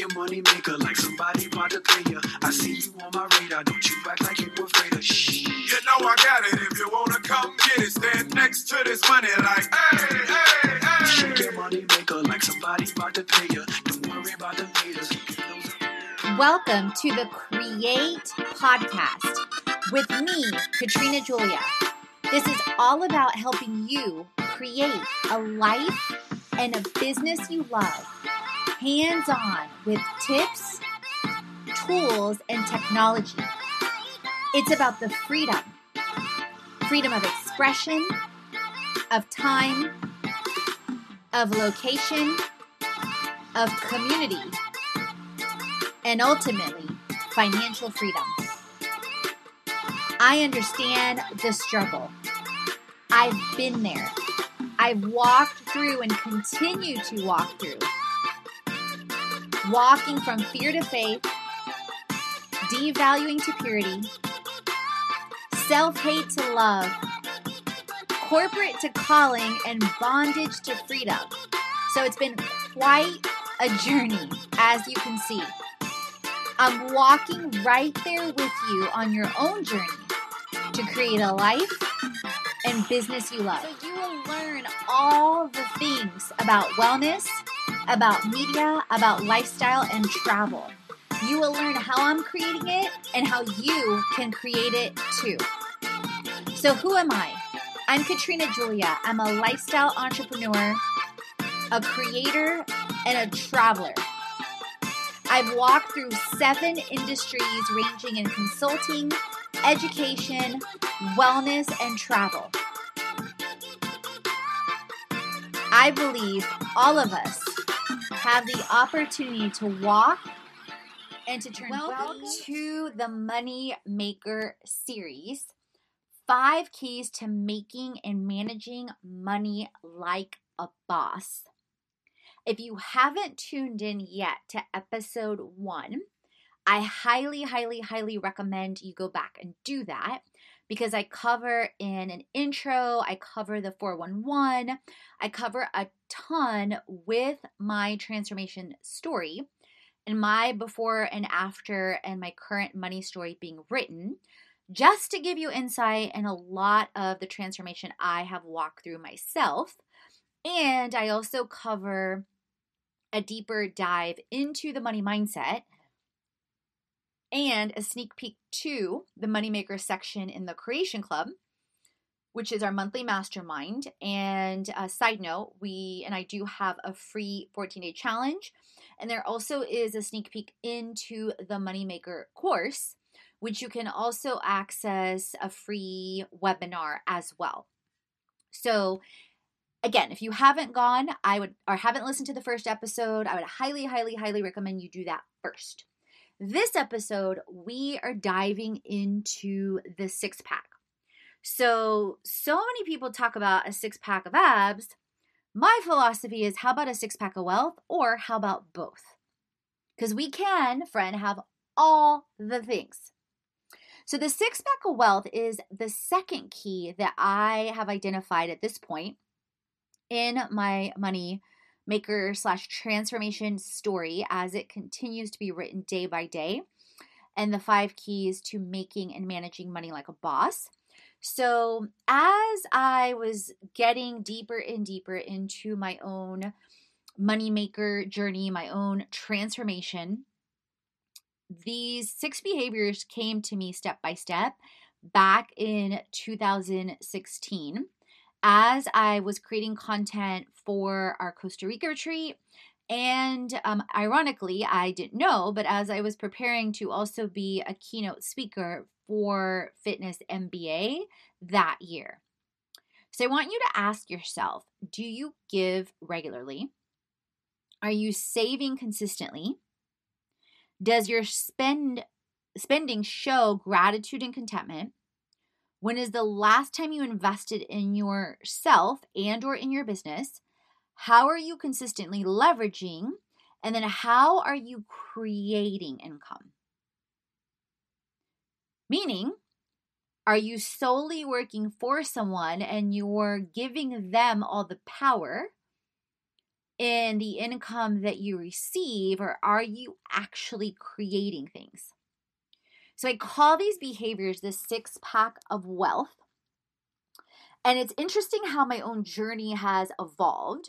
your money maker like somebody about to pay you. I see you on my radar, don't you act like you afraid of shh. You know I got it. If you wanna come get it, stand next to this money like, hey, hey, hey. Shake your money maker like somebody about to pay you. Don't worry about the haters. Welcome to the Create Podcast with me, Katrina Julia. This is all about helping you create a life and a business you love, hands on with tips, tools, and technology. It's about the freedom freedom of expression, of time, of location, of community, and ultimately, financial freedom. I understand the struggle. I've been there. I've walked through and continue to walk through. Walking from fear to faith, devaluing to purity, self hate to love, corporate to calling, and bondage to freedom. So it's been quite a journey, as you can see. I'm walking right there with you on your own journey to create a life and business you love. So you will learn all the things about wellness, about media, about lifestyle, and travel. You will learn how I'm creating it and how you can create it too. So, who am I? I'm Katrina Julia. I'm a lifestyle entrepreneur, a creator, and a traveler. I've walked through seven industries ranging in consulting, education, wellness, and travel. I believe all of us have the opportunity to walk and to turn Welcome to the Money Maker series. Five keys to making and managing money like a boss. If you haven't tuned in yet to episode one, I highly, highly, highly recommend you go back and do that because I cover in an intro, I cover the 411, I cover a ton with my transformation story and my before and after and my current money story being written just to give you insight and a lot of the transformation I have walked through myself. And I also cover a deeper dive into the money mindset and a sneak peek to the Moneymaker section in the Creation Club, which is our monthly mastermind. And a side note, we and I do have a free 14 day challenge. And there also is a sneak peek into the Moneymaker course, which you can also access a free webinar as well. So, again, if you haven't gone, I would, or haven't listened to the first episode, I would highly, highly, highly recommend you do that first. This episode, we are diving into the six pack. So, so many people talk about a six pack of abs. My philosophy is how about a six pack of wealth or how about both? Because we can, friend, have all the things. So, the six pack of wealth is the second key that I have identified at this point in my money maker slash transformation story as it continues to be written day by day, and the five keys to making and managing money like a boss. So, as I was getting deeper and deeper into my own moneymaker journey, my own transformation, these six behaviors came to me step by step back in 2016 as I was creating content for our Costa Rica retreat. And um, ironically, I didn't know, but as I was preparing to also be a keynote speaker for Fitness MBA that year. So I want you to ask yourself do you give regularly? Are you saving consistently? Does your spend spending show gratitude and contentment? When is the last time you invested in yourself and or in your business? How are you consistently leveraging? And then how are you creating income? Meaning, are you solely working for someone and you're giving them all the power? in the income that you receive, or are you actually creating things? So I call these behaviors the six pack of wealth. And it's interesting how my own journey has evolved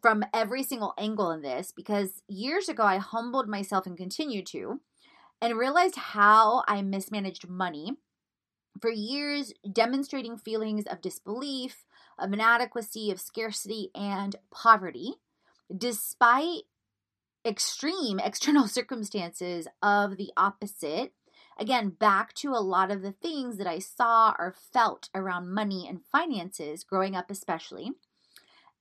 from every single angle in this because years ago I humbled myself and continue to and realized how I mismanaged money for years, demonstrating feelings of disbelief, of inadequacy, of scarcity, and poverty, despite extreme external circumstances of the opposite. Again, back to a lot of the things that I saw or felt around money and finances growing up, especially.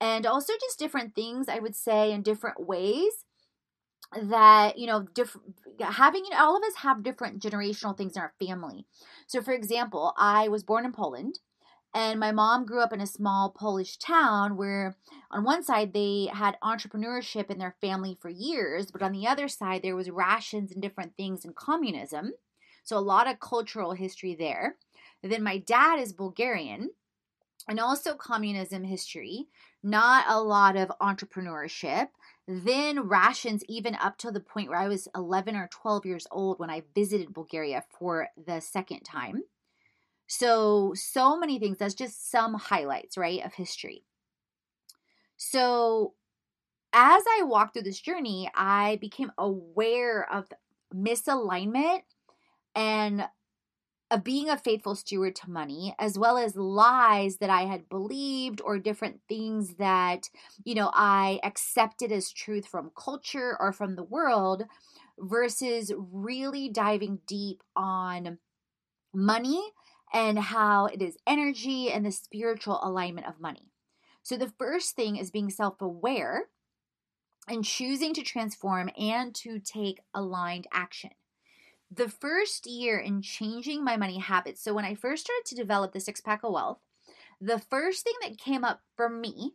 And also just different things I would say in different ways that you know different having you know, all of us have different generational things in our family so for example i was born in poland and my mom grew up in a small polish town where on one side they had entrepreneurship in their family for years but on the other side there was rations and different things in communism. So a lot of cultural history there. And then my dad is bulgarian and also communism history not a lot of entrepreneurship. Then rations even up to the point where I was 11 or 12 years old when I visited Bulgaria for the second time. So, so many things. That's just some highlights, right, of history. So, as I walked through this journey, I became aware of misalignment and of being a faithful steward to money, as well as lies that I had believed or different things that, you know, I accepted as truth from culture or from the world, versus really diving deep on money and how it is energy and the spiritual alignment of money. So, the first thing is being self aware and choosing to transform and to take aligned action the first year in changing my money habits, so when I first started to develop the six pack of wealth, the first thing that came up for me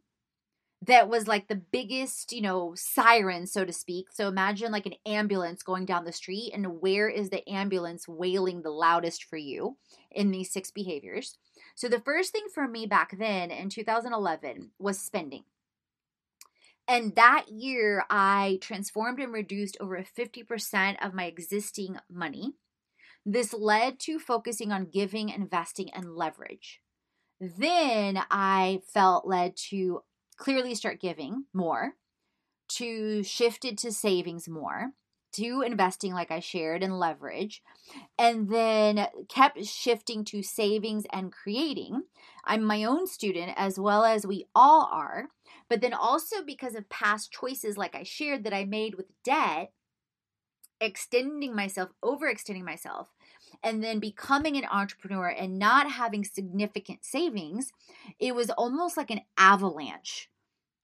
that was like the biggest, you know, siren, so to speak. So imagine like an ambulance going down the street, and where is the ambulance wailing the loudest for you in these six behaviors? So the first thing for me back then in 2011 was spending. And that year, I transformed and reduced over 50% of my existing money. This led to focusing on giving, investing, and leverage. Then I felt led to clearly start giving more, to shifted to savings more, to investing, like I shared, and leverage, and then kept shifting to savings and creating. I'm my own student, as well as we all are. But then also because of past choices, like I shared, that I made with debt, extending myself, overextending myself, and then becoming an entrepreneur and not having significant savings, it was almost like an avalanche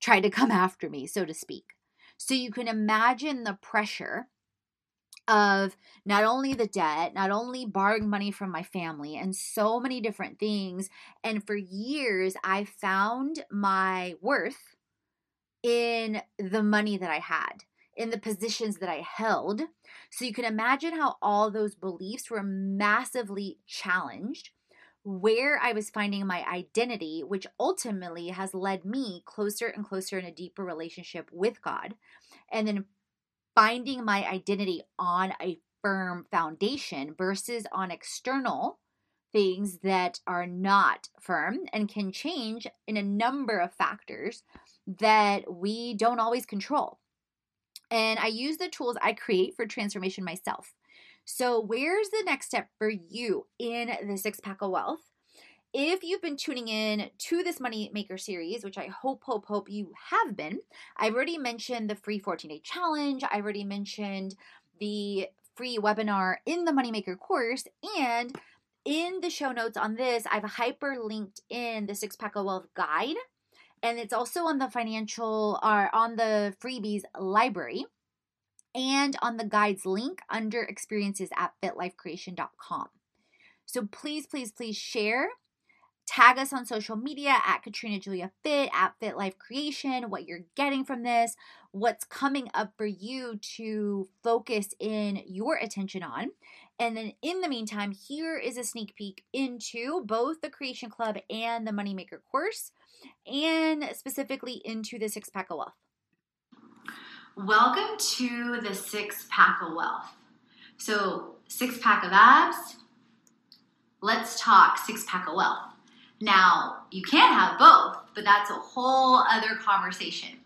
tried to come after me, so to speak. So you can imagine the pressure of not only the debt, not only borrowing money from my family, and so many different things. And for years, I found my worth in the money that I had, in the positions that I held. So you can imagine how all those beliefs were massively challenged. Where I was finding my identity, which ultimately has led me closer and closer in a deeper relationship with God. And then finding my identity on a firm foundation versus on external things that are not firm and can change in a number of factors that we don't always control. And I use the tools I create for transformation myself. So, where's the next step for you in the six pack of wealth? if you've been tuning in to this Money Maker series, which I hope, hope, hope you have been, I've already mentioned the free 14 day challenge. I've already mentioned the free webinar in the Moneymaker course. And in the show notes on this, I've hyperlinked in the Six Pack of Wealth guide. And it's also on the financial or on the freebies library and on the guides link under experiences at fitlifecreation.com. So please, please, please share Tag us on social media at Katrina Julia Fit, at Fit Life Creation, what you're getting from this, what's coming up for you to focus in your attention on. And then in the meantime, here is a sneak peek into both the Creation Club and the Moneymaker course. and specifically into the six pack of wealth. Welcome to the six pack of wealth. So, six pack of abs, let's talk six pack of wealth. Now, you can have both, but that's a whole other conversation.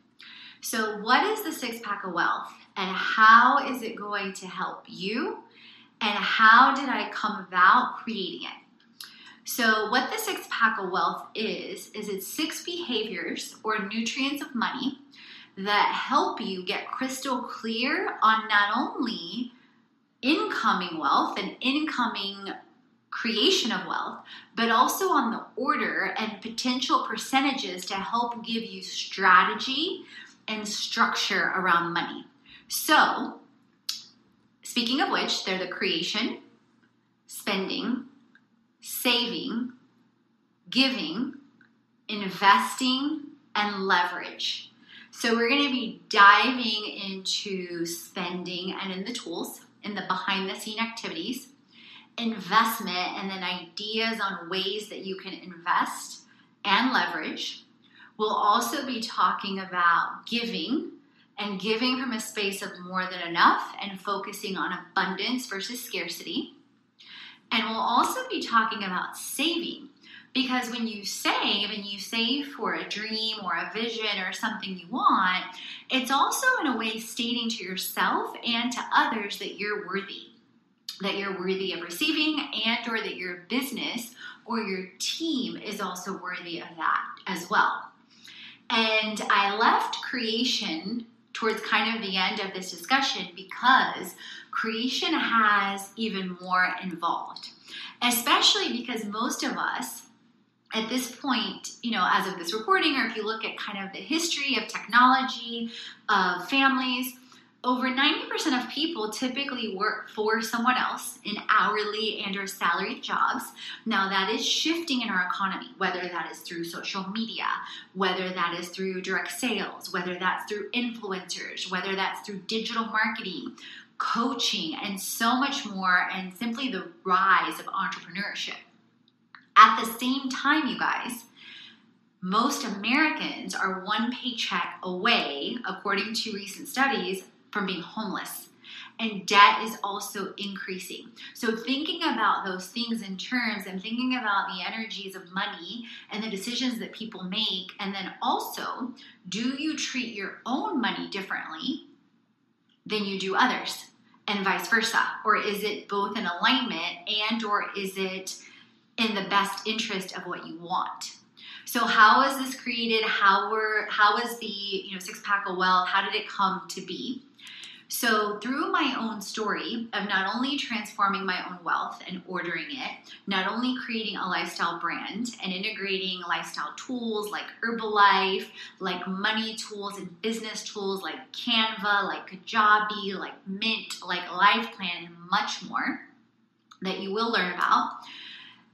So, what is the six pack of wealth and how is it going to help you? And how did I come about creating it? So, what the six pack of wealth is, is it's six behaviors or nutrients of money that help you get crystal clear on not only incoming wealth and incoming creation of wealth, but also on the order and potential percentages to help give you strategy and structure around money. So, speaking of which, they're the creation, spending, saving, giving, investing, and leverage. So, we're going to be diving into spending and in the tools, in the behind the scene activities, investment, and then ideas on ways that you can invest and leverage We'll also be talking about giving and giving from a space of more than enough and focusing on abundance versus scarcity. And we'll also be talking about saving because when you save and you save for a dream or a vision or something you want, it's also in a way stating to yourself and to others that you're worthy. That you're worthy of receiving and or that your business or your team is also worthy of that as well. And I left creation towards kind of the end of this discussion because creation has even more involved, especially because most of us at this point, you know, as of this recording, or if you look at kind of the history of technology, of families, over 90% of people typically work for someone else in hourly and or salaried jobs. Now that is shifting in our economy whether that is through social media whether that is through direct sales whether that's through influencers whether that's through digital marketing coaching and so much more and simply the rise of entrepreneurship. At the same time you guys most Americans are one paycheck away, according to recent studies, from being homeless. And debt is also increasing. So, thinking about those things in terms and thinking about the energies of money and the decisions that people make, and then also, do you treat your own money differently than you do others? and vice versa or is it both in alignment and or is it in the best interest of what you want so how is this created how were how is the you know six pack of wealth how did it come to be so, through my own story of not only transforming my own wealth and ordering it, not only creating a lifestyle brand and integrating lifestyle tools like Herbalife, like money tools and business tools like Canva, like Kajabi, like Mint, like LifePlan, and much more that you will learn about.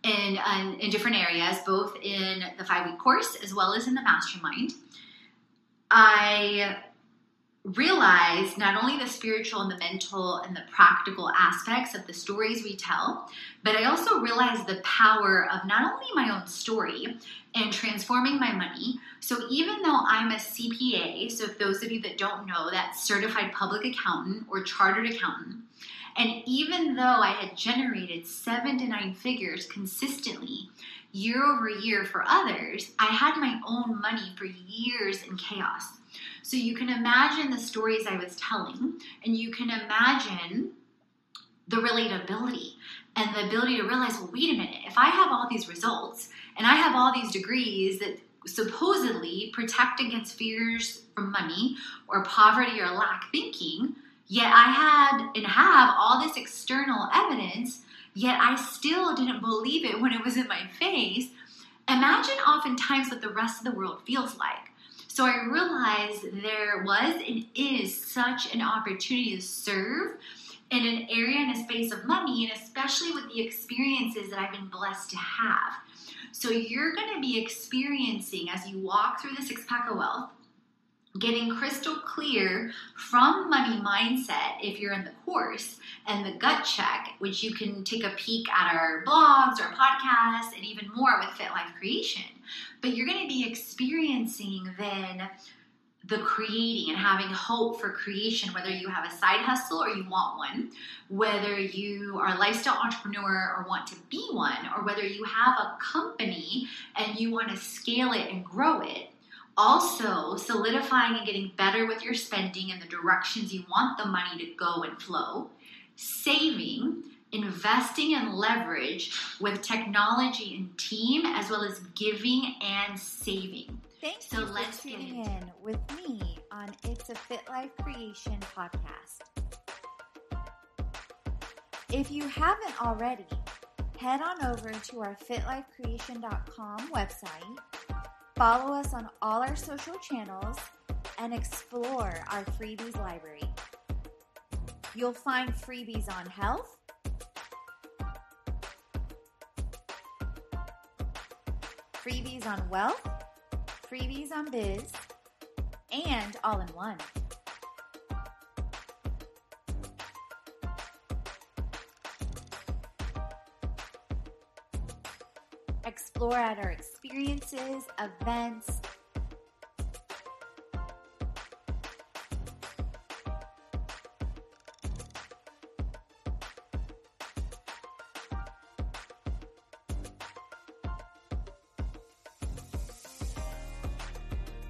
In, in, in different areas, both in the five week course as well as in the mastermind. I realize not only the spiritual and the mental and the practical aspects of the stories we tell, but I also realize the power of not only my own story and transforming my money. So even though I'm a CPA, so if those of you that don't know, that certified public accountant or chartered accountant, and even though I had generated seven to nine figures consistently year over year for others, I had my own money for years in chaos. So you can imagine the stories I was telling, and you can imagine the relatability and the ability to realize, well, wait a minute, if I have all these results and I have all these degrees that supposedly protect against fears from money or poverty or lack thinking, yet I had and have all this external evidence, yet I still didn't believe it when it was in my face. Imagine oftentimes what the rest of the world feels like. So I realized there was and is such an opportunity to serve in an area and a space of money, and especially with the experiences that I've been blessed to have. So you're going to be experiencing as you walk through the six pack of wealth, getting crystal clear from money mindset if you're in the course and the gut check, which you can take a peek at our blogs or podcasts and even more with Fit Life Creation but you're going to be experiencing then the creating and having hope for creation, whether you have a side hustle or you want one, whether you are a lifestyle entrepreneur or want to be one, or whether you have a company and you want to scale it and grow it. Also, solidifying and getting better with your spending and the directions you want the money to go and flow. Saving, investing and leverage with technology and team, as well as giving and saving. Thanks So you let's get tuning into in with me on It's a Fit Life Creation podcast. If you haven't already, head on over to our fitlifecreation.com website, follow us on all our social channels, and explore our freebies library. You'll find freebies on health, freebies on wealth, freebies on biz, and all in one. Explore at our experiences, events,